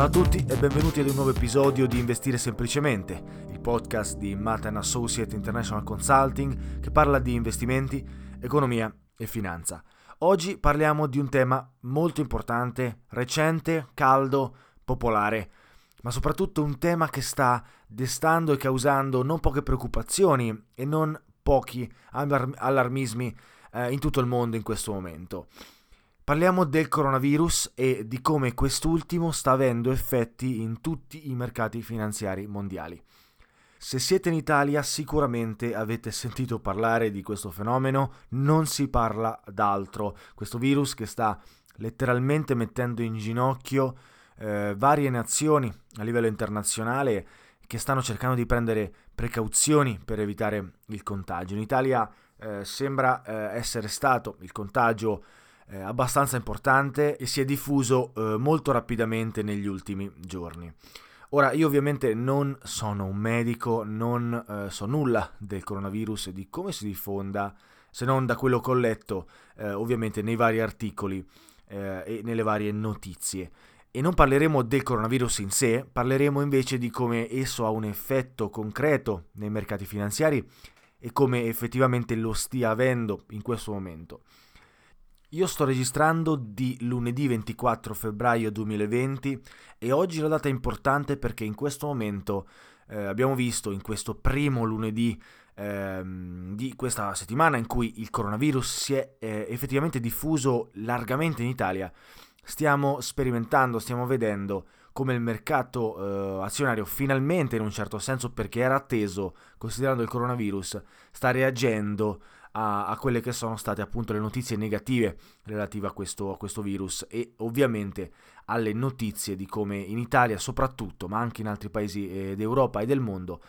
Ciao a tutti e benvenuti ad un nuovo episodio di Investire Semplicemente, il podcast di Matten Associate International Consulting che parla di investimenti, economia e finanza. Oggi parliamo di un tema molto importante, recente, caldo, popolare, ma soprattutto un tema che sta destando e causando non poche preoccupazioni e non pochi allarmismi eh, in tutto il mondo in questo momento. Parliamo del coronavirus e di come quest'ultimo sta avendo effetti in tutti i mercati finanziari mondiali. Se siete in Italia sicuramente avete sentito parlare di questo fenomeno, non si parla d'altro. Questo virus che sta letteralmente mettendo in ginocchio eh, varie nazioni a livello internazionale che stanno cercando di prendere precauzioni per evitare il contagio. In Italia eh, sembra eh, essere stato il contagio eh, abbastanza importante e si è diffuso eh, molto rapidamente negli ultimi giorni. Ora, io ovviamente non sono un medico, non eh, so nulla del coronavirus e di come si diffonda, se non da quello che ho letto, eh, ovviamente nei vari articoli eh, e nelle varie notizie. E non parleremo del coronavirus in sé, parleremo invece di come esso ha un effetto concreto nei mercati finanziari e come effettivamente lo stia avendo in questo momento. Io sto registrando di lunedì 24 febbraio 2020 e oggi è una data importante perché in questo momento eh, abbiamo visto in questo primo lunedì ehm, di questa settimana in cui il coronavirus si è eh, effettivamente diffuso largamente in Italia, stiamo sperimentando, stiamo vedendo come il mercato eh, azionario finalmente in un certo senso perché era atteso considerando il coronavirus sta reagendo a, a, quelle che sono state appunto le notizie negative relative a questo, a questo virus e ovviamente alle notizie di come in Italia soprattutto, ma anche in altri paesi eh, d'Europa e del mondo,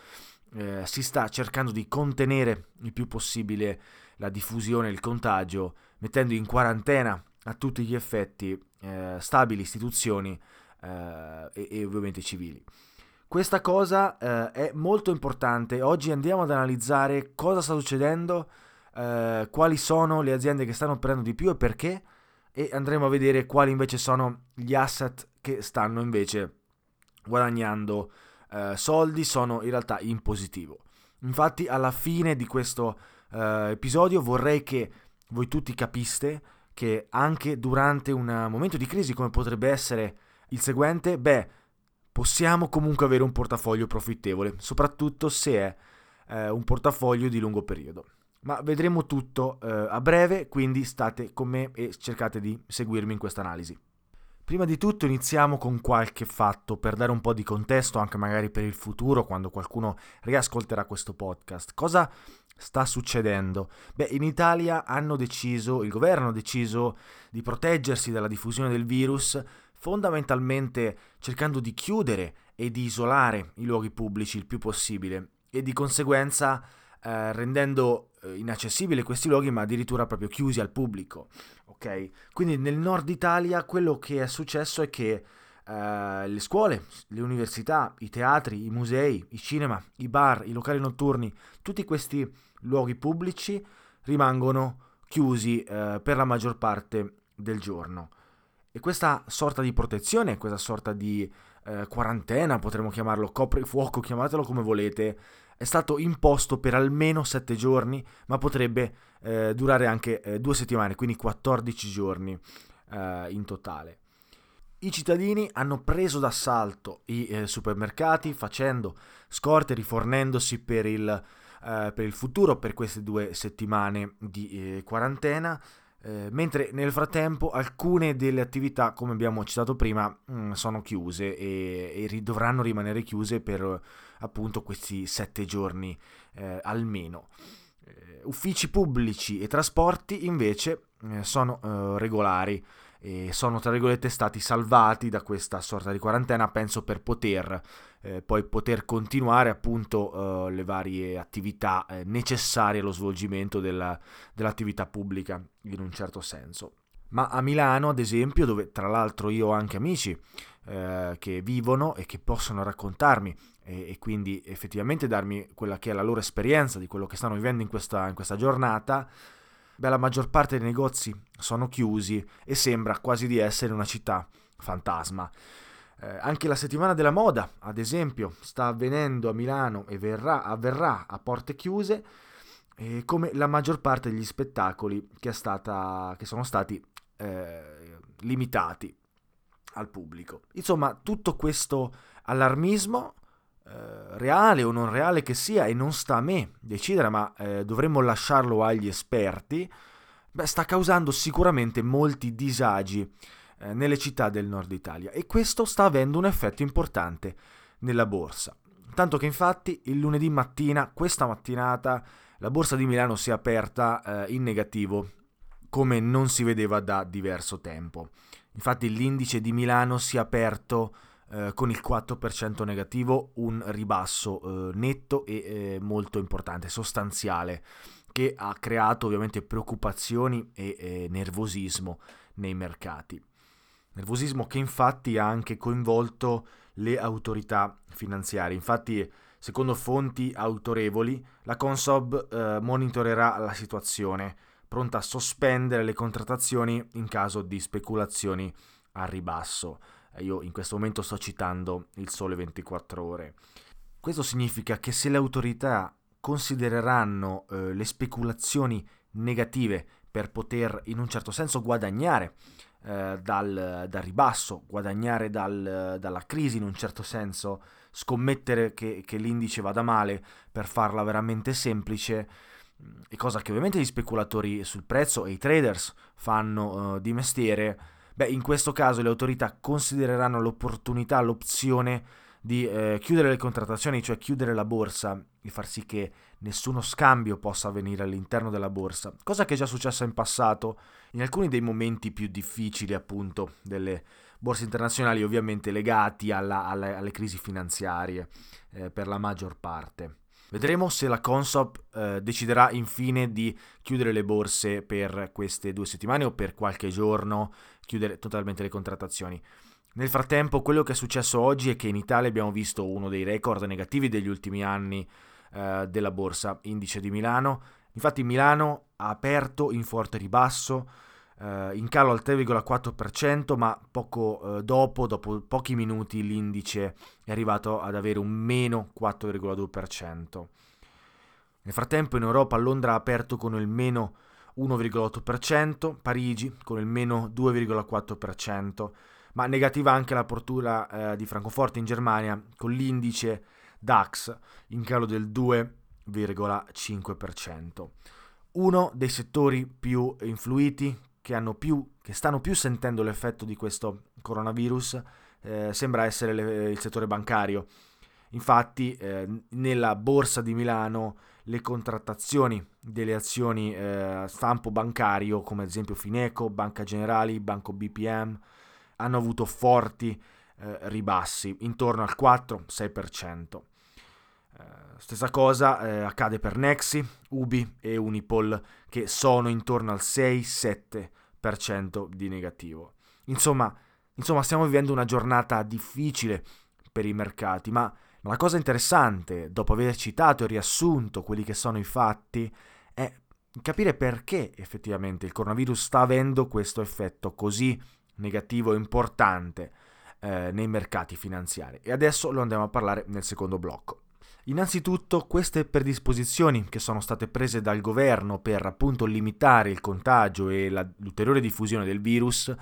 eh, si sta cercando di contenere il più possibile la diffusione, il contagio, mettendo in quarantena a tutti gli effetti eh, stabili istituzioni eh, e, e ovviamente civili. Questa cosa eh, è molto importante. Oggi andiamo ad analizzare cosa sta succedendo, eh, quali sono le aziende che stanno operando di più e perché, e andremo a vedere quali invece sono gli asset che stanno invece guadagnando eh, soldi, sono in realtà in positivo. Infatti alla fine di questo eh, episodio vorrei che voi tutti capiste che anche durante un momento di crisi come potrebbe essere il seguente, beh, possiamo comunque avere un portafoglio profittevole, soprattutto se è eh, un portafoglio di lungo periodo. Ma vedremo tutto eh, a breve, quindi state con me e cercate di seguirmi in questa analisi. Prima di tutto iniziamo con qualche fatto per dare un po' di contesto anche magari per il futuro quando qualcuno riascolterà questo podcast. Cosa sta succedendo? Beh, in Italia hanno deciso, il governo ha deciso di proteggersi dalla diffusione del virus fondamentalmente cercando di chiudere e di isolare i luoghi pubblici il più possibile e di conseguenza eh, rendendo inaccessibili questi luoghi ma addirittura proprio chiusi al pubblico. Ok? Quindi nel nord Italia quello che è successo è che eh, le scuole, le università, i teatri, i musei, i cinema, i bar, i locali notturni, tutti questi luoghi pubblici rimangono chiusi eh, per la maggior parte del giorno. E questa sorta di protezione, questa sorta di eh, quarantena, potremmo chiamarlo coprifuoco, chiamatelo come volete, è stato imposto per almeno 7 giorni, ma potrebbe eh, durare anche eh, due settimane, quindi 14 giorni eh, in totale. I cittadini hanno preso d'assalto i eh, supermercati facendo scorte, rifornendosi per il, eh, per il, futuro, per queste due settimane di quarantena, eh, mentre nel frattempo alcune delle attività, come abbiamo citato prima, mh, mm, sono chiuse e, e dovranno rimanere chiuse per appunto questi sette giorni eh, almeno. Eh, uffici pubblici e trasporti invece eh, sono eh, regolari e sono tra virgolette stati salvati da questa sorta di quarantena, penso per poter eh, poi poter continuare appunto eh, le varie attività eh, necessarie allo svolgimento della, dell'attività pubblica in un certo senso. Ma a Milano, ad esempio, dove tra l'altro io ho anche amici che vivono e che possono raccontarmi e, e, quindi effettivamente darmi quella che è la loro esperienza di quello che stanno vivendo in questa, in questa giornata, beh, la maggior parte dei negozi sono chiusi e sembra quasi di essere una città fantasma. Eh, anche la settimana della moda, ad esempio, sta avvenendo a Milano e verrà, avverrà a porte chiuse, eh, come la maggior parte degli spettacoli che, stata, che sono stati eh, limitati al pubblico. Insomma, tutto questo allarmismo, eh, reale o non reale che sia, e non sta a me decidere, ma eh, dovremmo lasciarlo agli esperti, beh, sta causando sicuramente molti disagi eh, nelle città del nord Italia e questo sta avendo un effetto importante nella borsa. Tanto che infatti il lunedì mattina, questa mattinata, la borsa di Milano si è aperta eh, in negativo, come non si vedeva da diverso tempo. Infatti l'indice di Milano si è aperto eh, con il 4% negativo, un ribasso eh, netto e eh, molto importante, sostanziale, che ha creato ovviamente preoccupazioni e eh, nervosismo nei mercati. Nervosismo che infatti ha anche coinvolto le autorità finanziarie. Infatti, secondo fonti autorevoli, la Consob eh, monitorerà la situazione pronta a sospendere le contrattazioni in caso di speculazioni a ribasso. Io in questo momento sto citando il sole 24 ore. Questo significa che se le autorità considereranno eh, le speculazioni negative per poter in un certo senso guadagnare eh, dal, dal, ribasso, guadagnare dal, dalla crisi in un certo senso, scommettere che, che l'indice vada male per farla veramente semplice, e cosa che ovviamente gli speculatori sul prezzo e i traders fanno uh, di mestiere, beh, in questo caso le autorità considereranno l'opportunità, l'opzione di eh, chiudere le contrattazioni, cioè chiudere la borsa e far sì che nessuno scambio possa avvenire all'interno della borsa, cosa che è già successa in passato in alcuni dei momenti più difficili appunto delle borse internazionali, ovviamente legati alla, alla, alle crisi finanziarie eh, per la maggior parte. Vedremo se la Consop eh, deciderà infine di chiudere le borse per queste due settimane o per qualche giorno, chiudere totalmente le contrattazioni. Nel frattempo, quello che è successo oggi è che in Italia abbiamo visto uno dei record negativi degli ultimi anni eh, della borsa indice di Milano. Infatti Milano ha aperto in forte ribasso, eh, in calo al 3,4%, ma poco eh, dopo, dopo pochi minuti, l'indice è arrivato ad avere un meno 4,2%. Nel frattempo in Europa Londra ha aperto con il meno 1,8%, Parigi con il meno 2,4%, ma negativa anche l'apertura eh, di Francoforte in Germania con l'indice DAX in calo del 2,5%. Uno dei settori più influiti che, più, che stanno più sentendo l'effetto di questo coronavirus eh, sembra essere le, il settore bancario. Infatti eh, nella borsa di Milano le contrattazioni delle azioni eh, stampo bancario come ad esempio Fineco, Banca Generali, Banco BPM hanno avuto forti eh, ribassi intorno al 4-6%. Eh, stessa cosa eh, accade per Nexi, Ubi e Unipol che sono intorno al 6-7% di negativo. Insomma, insomma, stiamo vivendo una giornata difficile per i mercati, ma, la cosa interessante, dopo aver citato e riassunto quelli che sono i fatti, è capire perché effettivamente il coronavirus sta avendo questo effetto così negativo e importante eh, nei mercati finanziari. E adesso lo andiamo a parlare nel secondo blocco. Innanzitutto queste predisposizioni che sono state prese dal governo per appunto limitare il contagio e la, l'ulteriore diffusione del virus,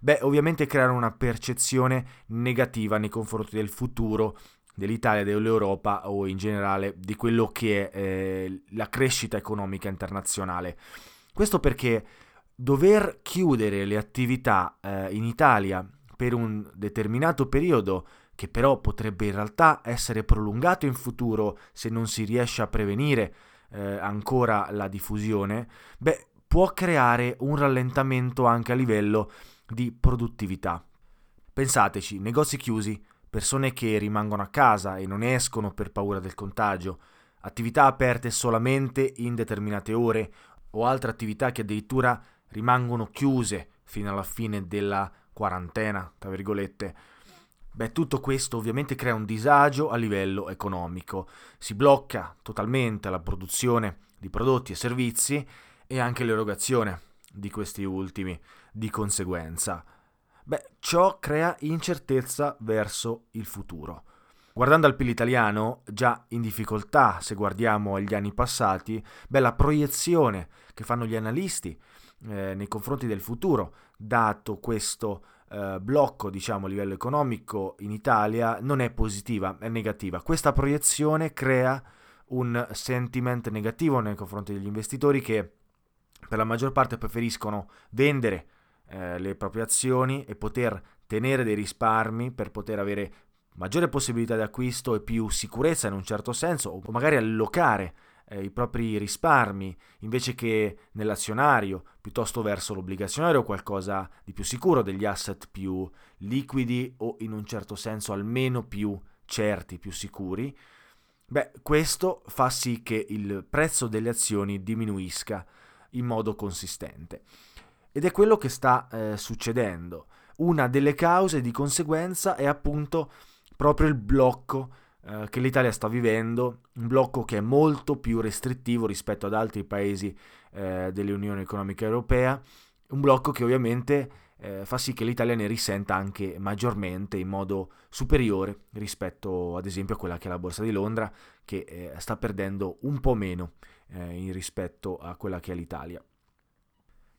beh ovviamente creano una percezione negativa nei confronti del futuro dell'Italia, dell'Europa o in generale di quello che è eh, la crescita economica internazionale. Questo perché dover chiudere le attività eh, in Italia per un determinato periodo che però potrebbe in realtà essere prolungato in futuro se non si riesce a prevenire eh, ancora la diffusione, beh, può creare un rallentamento anche a livello di produttività. Pensateci, negozi chiusi, persone che rimangono a casa e non escono per paura del contagio, attività aperte solamente in determinate ore o altre attività che addirittura rimangono chiuse fino alla fine della quarantena, tra virgolette Beh, tutto questo ovviamente crea un disagio a livello economico. Si blocca totalmente la produzione di prodotti e servizi e anche l'erogazione di questi ultimi di conseguenza. Beh, ciò crea incertezza verso il futuro. Guardando al PIL italiano, già in difficoltà se guardiamo agli anni passati, beh, la proiezione che fanno gli analisti eh, nei confronti del futuro, dato questo eh, blocco, diciamo, a livello economico in Italia non è positiva, è negativa. Questa proiezione crea un sentiment negativo nei confronti degli investitori che per la maggior parte preferiscono vendere eh, le proprie azioni e poter tenere dei risparmi per poter avere maggiore possibilità di acquisto e più sicurezza in un certo senso o magari allocare eh, i propri risparmi invece che nell'azionario, piuttosto verso l'obbligazionario qualcosa di più sicuro, degli asset più liquidi o in un certo senso almeno più certi, più sicuri, beh, questo fa sì che il prezzo delle azioni diminuisca in modo consistente. Ed è quello che sta eh, succedendo. Una delle cause di conseguenza è appunto proprio il blocco eh, che l'Italia sta vivendo, un blocco che è molto più restrittivo rispetto ad altri paesi eh, dell'Unione Economica Europea, un blocco che ovviamente eh, fa sì che l'Italia ne risenta anche maggiormente in modo superiore rispetto ad esempio a quella che è la Borsa di Londra che eh, sta perdendo un po' meno eh, rispetto a quella che è l'Italia.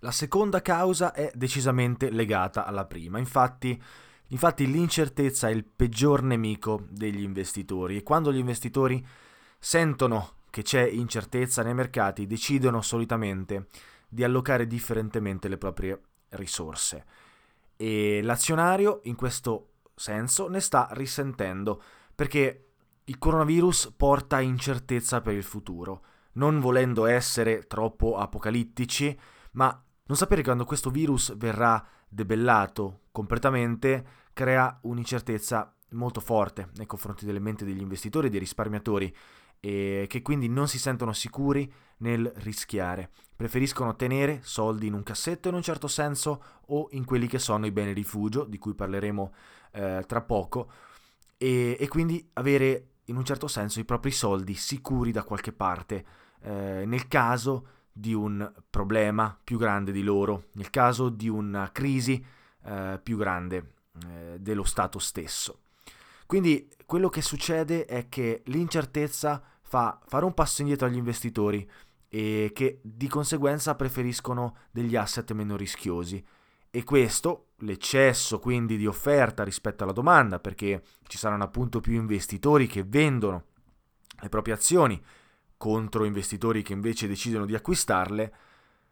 La seconda causa è decisamente legata alla prima, infatti Infatti l'incertezza è il peggior nemico degli investitori e quando gli investitori sentono che c'è incertezza nei mercati decidono solitamente di allocare differentemente le proprie risorse. E l'azionario in questo senso ne sta risentendo perché il coronavirus porta incertezza per il futuro, non volendo essere troppo apocalittici, ma non sapere quando questo virus verrà debellato completamente crea un'incertezza molto forte nei confronti delle menti degli investitori e dei risparmiatori e che quindi non si sentono sicuri nel rischiare. Preferiscono tenere soldi in un cassetto in un certo senso o in quelli che sono i beni rifugio, di cui parleremo eh, tra poco, e, e, quindi avere in un certo senso i propri soldi sicuri da qualche parte eh, nel caso di un problema più grande di loro, nel caso di una crisi eh, più grande eh, dello Stato stesso. Quindi quello che succede è che l'incertezza fa fare un passo indietro agli investitori e che di conseguenza preferiscono degli asset meno rischiosi. E questo, l'eccesso quindi di offerta rispetto alla domanda, perché ci saranno appunto più investitori che vendono le proprie azioni contro investitori che invece decidono di acquistarle,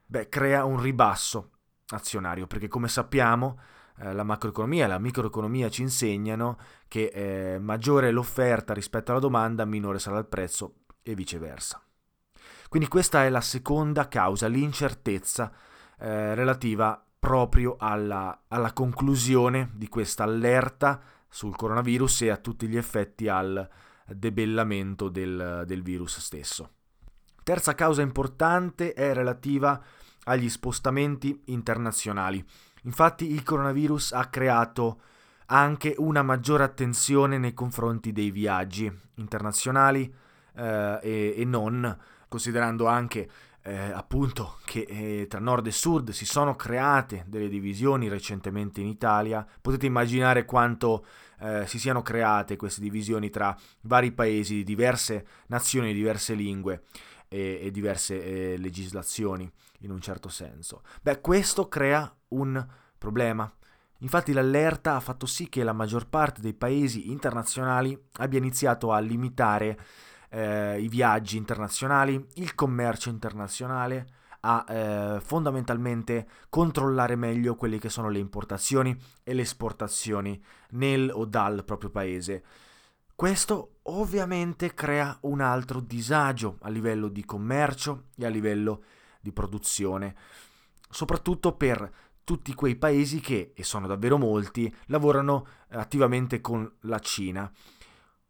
beh, crea un ribasso azionario, perché come sappiamo eh, la macroeconomia e la microeconomia ci insegnano che eh, maggiore l'offerta rispetto alla domanda, minore sarà il prezzo e viceversa. Quindi questa è la seconda causa, l'incertezza eh, relativa proprio alla, alla, conclusione di questa allerta sul coronavirus e a tutti gli effetti al debellamento del, del virus stesso. Terza causa importante è relativa agli spostamenti internazionali. Infatti il coronavirus ha creato anche una maggiore attenzione nei confronti dei viaggi internazionali eh, e, e non, considerando anche eh, appunto che eh, tra nord e sud si sono create delle divisioni recentemente in Italia, potete immaginare quanto eh, si siano create queste divisioni tra vari paesi di diverse nazioni, diverse lingue e, e diverse eh, legislazioni in un certo senso. Beh, questo crea un problema. Infatti l'allerta ha fatto sì che la maggior parte dei paesi internazionali abbia iniziato a limitare eh, i viaggi internazionali, il commercio internazionale, a eh, fondamentalmente controllare meglio quelle che sono le importazioni e le esportazioni nel o dal proprio paese. Questo ovviamente crea un altro disagio a livello di commercio e a livello di produzione, soprattutto per tutti quei paesi che, e sono davvero molti, lavorano attivamente con la Cina.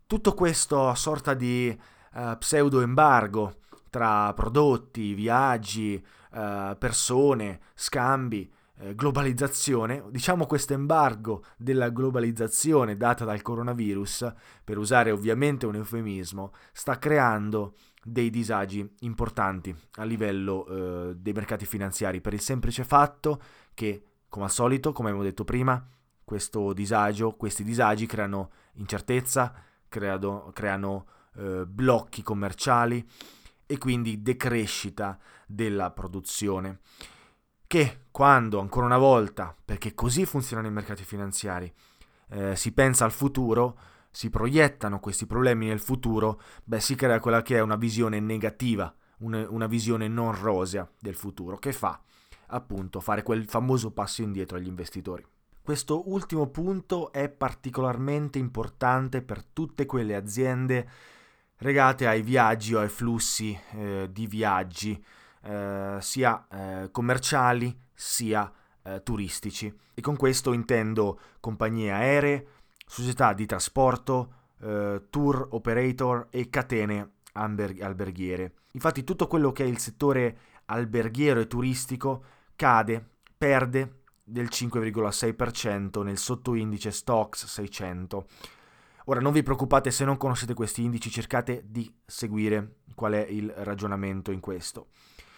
Tutto questo sorta di uh, pseudo embargo tra prodotti, viaggi, uh, persone, scambi, uh, globalizzazione, diciamo questo embargo della globalizzazione data dal coronavirus, per usare ovviamente un eufemismo, sta creando dei disagi importanti a livello dei mercati finanziari. Per il semplice fatto che, come al solito, come abbiamo detto prima, questo disagio, questi disagi creano incertezza, creado, creano eh, blocchi commerciali e quindi decrescita della produzione. Che quando ancora una volta, perché così funzionano i mercati finanziari, eh, si pensa al futuro, si proiettano questi problemi nel futuro, beh, si crea quella che è una visione negativa, una, una visione non rosea del futuro, che fa appunto fare quel famoso passo indietro agli investitori. Questo ultimo punto è particolarmente importante per tutte quelle aziende legate ai viaggi o ai flussi eh, di viaggi, eh, sia eh, commerciali sia eh, turistici. E con questo intendo compagnie aeree, società di trasporto, eh, tour operator e catene alberghiere. Infatti tutto quello che è il settore alberghiero e turistico cade, perde del 5,6% nel sottoindice Stocks 600. Ora non vi preoccupate se non conoscete questi indici, cercate di seguire qual è il ragionamento in questo.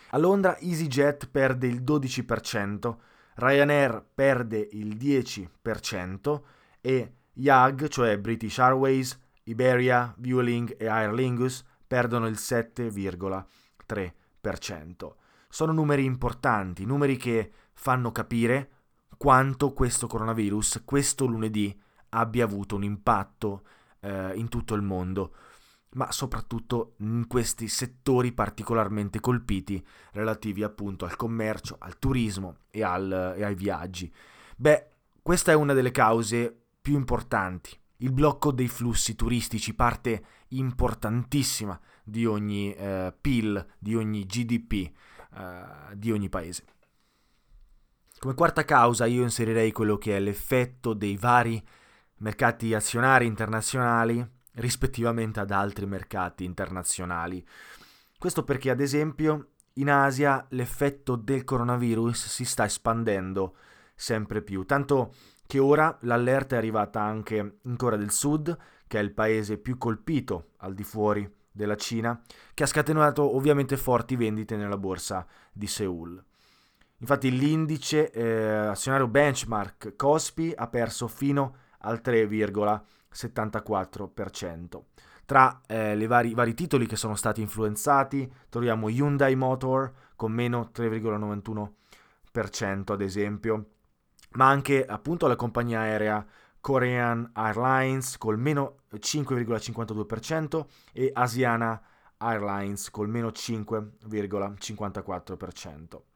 A Londra EasyJet perde il 12%, Ryanair perde il 10% e YAG, cioè British Airways, Iberia, Vueling e Aer Lingus perdono il 7,3%. Sono numeri importanti, numeri che fanno capire quanto questo coronavirus, questo lunedì, abbia avuto un impatto eh, in tutto il mondo, ma soprattutto in questi settori particolarmente colpiti relativi appunto al commercio, al turismo e, al, e ai viaggi. Beh, questa è una delle cause più importanti. Il blocco dei flussi turistici, parte importantissima di ogni eh, PIL, di ogni GDP uh, di ogni paese. Come quarta causa io inserirei quello che è l'effetto dei vari mercati azionari internazionali rispettivamente ad altri mercati internazionali. Questo perché, ad esempio, in Asia l'effetto del coronavirus si sta espandendo sempre più, tanto che ora l'allerta è arrivata anche in Corea del Sud, che è il paese più colpito al di fuori della Cina, che ha scatenato ovviamente forti vendite nella borsa di Seoul. Infatti l'indice eh, azionario benchmark Cospi ha perso fino al 3,74%. Tra eh, i vari, vari, titoli che sono stati influenzati troviamo Hyundai Motor con meno 3,91% ad esempio, ma anche appunto la compagnia aerea Korean Airlines col meno 5,52% e Asiana Airlines col meno 5,54%.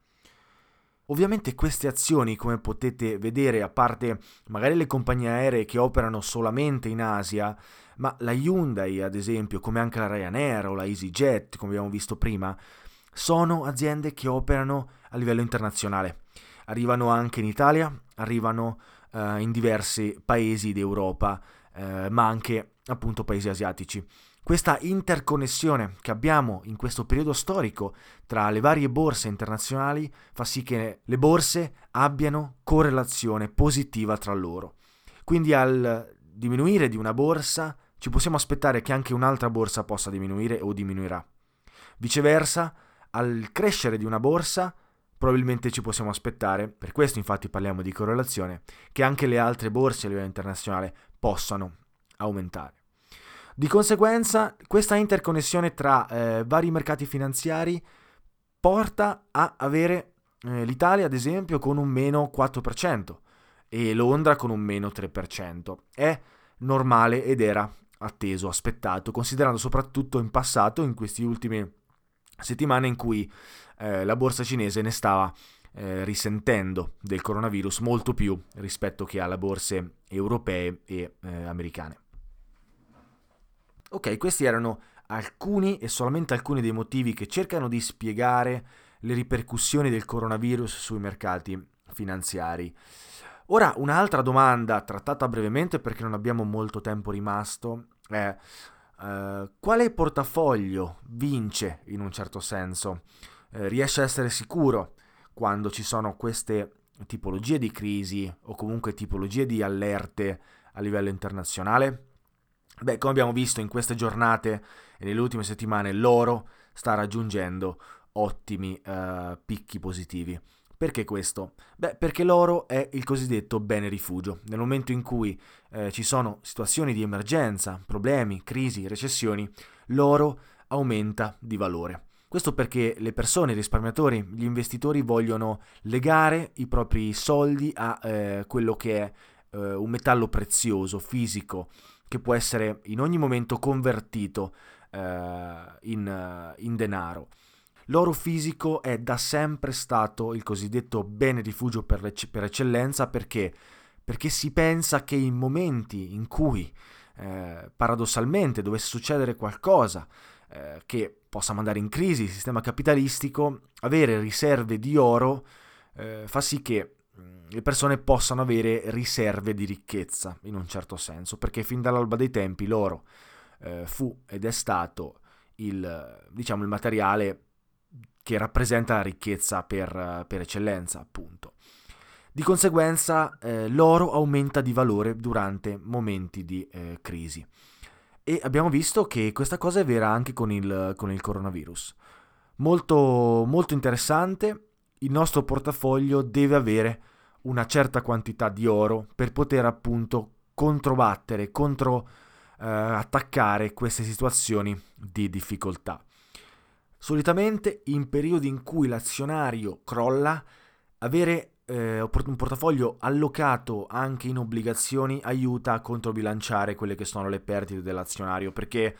Ovviamente queste azioni, come potete vedere, a parte magari le compagnie aeree che operano solamente in Asia, ma la Hyundai, ad esempio, come anche la Ryanair o la EasyJet, come abbiamo visto prima, sono aziende che operano a livello internazionale. Arrivano anche in Italia, arrivano uh, in diversi paesi d'Europa, uh, ma anche appunto paesi asiatici. Questa interconnessione che abbiamo in questo periodo storico tra le varie borse internazionali fa sì che le borse abbiano correlazione positiva tra loro. Quindi al diminuire di una borsa ci possiamo aspettare che anche un'altra borsa possa diminuire o diminuirà. Viceversa, al crescere di una borsa probabilmente ci possiamo aspettare, per questo infatti parliamo di correlazione, che anche le altre borse a livello internazionale possano aumentare. Di conseguenza, questa interconnessione tra eh, vari mercati finanziari porta a avere eh, l'Italia, ad esempio, con un meno 4% e Londra con un meno 3%. È normale ed era atteso, aspettato, considerando soprattutto in passato, in queste ultime settimane in cui eh, la borsa cinese ne stava eh, risentendo del coronavirus molto più rispetto che alle borse europee e eh, americane. Ok, questi erano alcuni e solamente alcuni dei motivi che cercano di spiegare le ripercussioni del coronavirus sui mercati finanziari. Ora, un'altra domanda trattata brevemente perché non abbiamo molto tempo rimasto è uh, quale portafoglio vince in un certo senso? Uh, riesce a essere sicuro quando ci sono queste tipologie di crisi o comunque tipologie di allerte a livello internazionale? Beh, come abbiamo visto in queste giornate e nelle ultime settimane, l'oro sta raggiungendo ottimi uh, picchi positivi. Perché questo? Beh, perché l'oro è il cosiddetto bene rifugio. Nel momento in cui eh, ci sono situazioni di emergenza, problemi, crisi, recessioni, l'oro aumenta di valore. Questo perché le persone, i risparmiatori, gli investitori vogliono legare i propri soldi a eh, quello che è eh, un metallo prezioso, fisico, che può essere in ogni momento convertito eh, in, eh, in denaro. L'oro fisico è da sempre stato il cosiddetto bene rifugio per, per eccellenza perché? perché si pensa che in momenti in cui eh, paradossalmente dovesse succedere qualcosa eh, che possa mandare in crisi il sistema capitalistico, avere riserve di oro eh, fa sì che le persone possano avere riserve di ricchezza, in un certo senso, perché fin dall'alba dei tempi l'oro eh, fu ed è stato il, diciamo, il materiale che rappresenta la ricchezza per, per eccellenza, appunto. Di conseguenza eh, l'oro aumenta di valore durante momenti di eh, crisi. E abbiamo visto che questa cosa è vera anche con il, con il coronavirus. Molto, molto interessante, il nostro portafoglio deve avere una certa quantità di oro per poter appunto controbattere, contro eh, attaccare queste situazioni di difficoltà. Solitamente in periodi in cui l'azionario crolla, avere eh, un portafoglio allocato anche in obbligazioni aiuta a controbilanciare quelle che sono le perdite dell'azionario, perché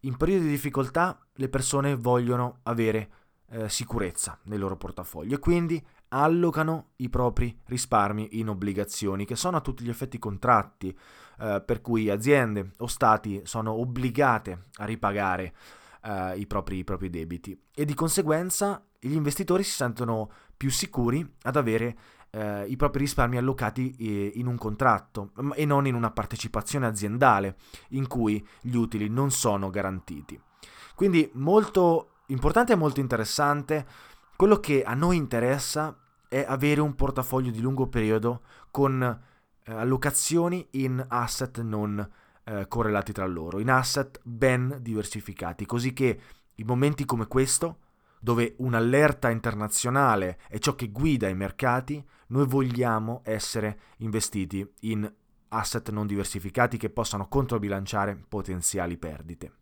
in periodi di difficoltà le persone vogliono avere eh, sicurezza nel loro portafoglio e quindi allocano i propri risparmi in obbligazioni, che sono a tutti gli effetti contratti, eh, per cui aziende o stati sono obbligate a ripagare eh, i, propri, i propri debiti e di conseguenza gli investitori si sentono più sicuri ad avere eh, i propri risparmi allocati eh, in un contratto e non in una partecipazione aziendale in cui gli utili non sono garantiti. Quindi molto importante e molto interessante, quello che a noi interessa è avere un portafoglio di lungo periodo con eh, allocazioni in asset non eh, correlati tra loro, in asset ben diversificati, così che in momenti come questo, dove un'allerta internazionale è ciò che guida i mercati, noi vogliamo essere investiti in asset non diversificati che possano controbilanciare potenziali perdite.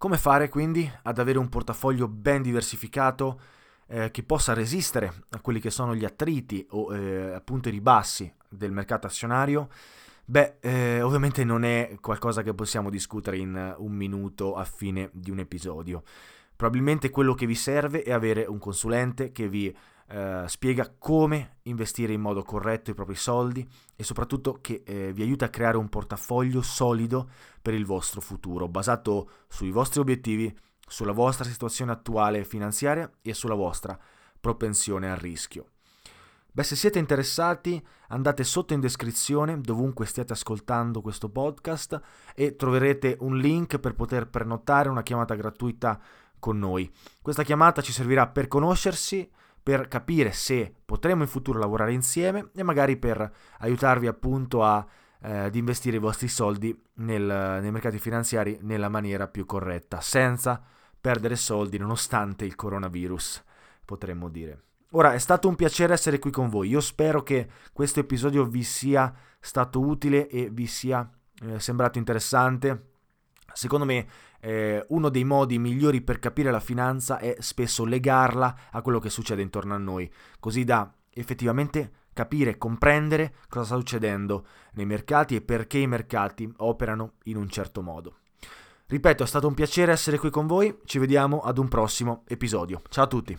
Come fare quindi ad avere un portafoglio ben diversificato eh, che possa resistere a quelli che sono gli attriti o eh, appunto i ribassi del mercato azionario? Beh, eh, ovviamente non è qualcosa che possiamo discutere in un minuto a fine di un episodio. Probabilmente quello che vi serve è avere un consulente che vi eh, spiega come investire in modo corretto i propri soldi e soprattutto che eh, vi aiuta a creare un portafoglio solido per il vostro futuro, basato sui vostri obiettivi, sulla vostra situazione attuale finanziaria e sulla vostra propensione al rischio. Beh, se siete interessati, andate sotto in descrizione, dovunque stiate ascoltando questo podcast, e troverete un link per poter prenotare una chiamata gratuita con noi. Questa chiamata ci servirà per conoscersi, per capire se potremo in futuro lavorare insieme e magari per aiutarvi appunto a, eh, ad investire i vostri soldi nel, nei mercati finanziari nella maniera più corretta, senza perdere soldi nonostante il coronavirus, potremmo dire. Ora, è stato un piacere essere qui con voi. Io spero che questo episodio vi sia stato utile e vi sia eh, sembrato interessante. Secondo me eh, uno dei modi migliori per capire la finanza è spesso legarla a quello che succede intorno a noi, così da effettivamente capire e comprendere cosa sta succedendo nei mercati e perché i mercati operano in un certo modo. Ripeto, è stato un piacere essere qui con voi, ci vediamo ad un prossimo episodio. Ciao a tutti!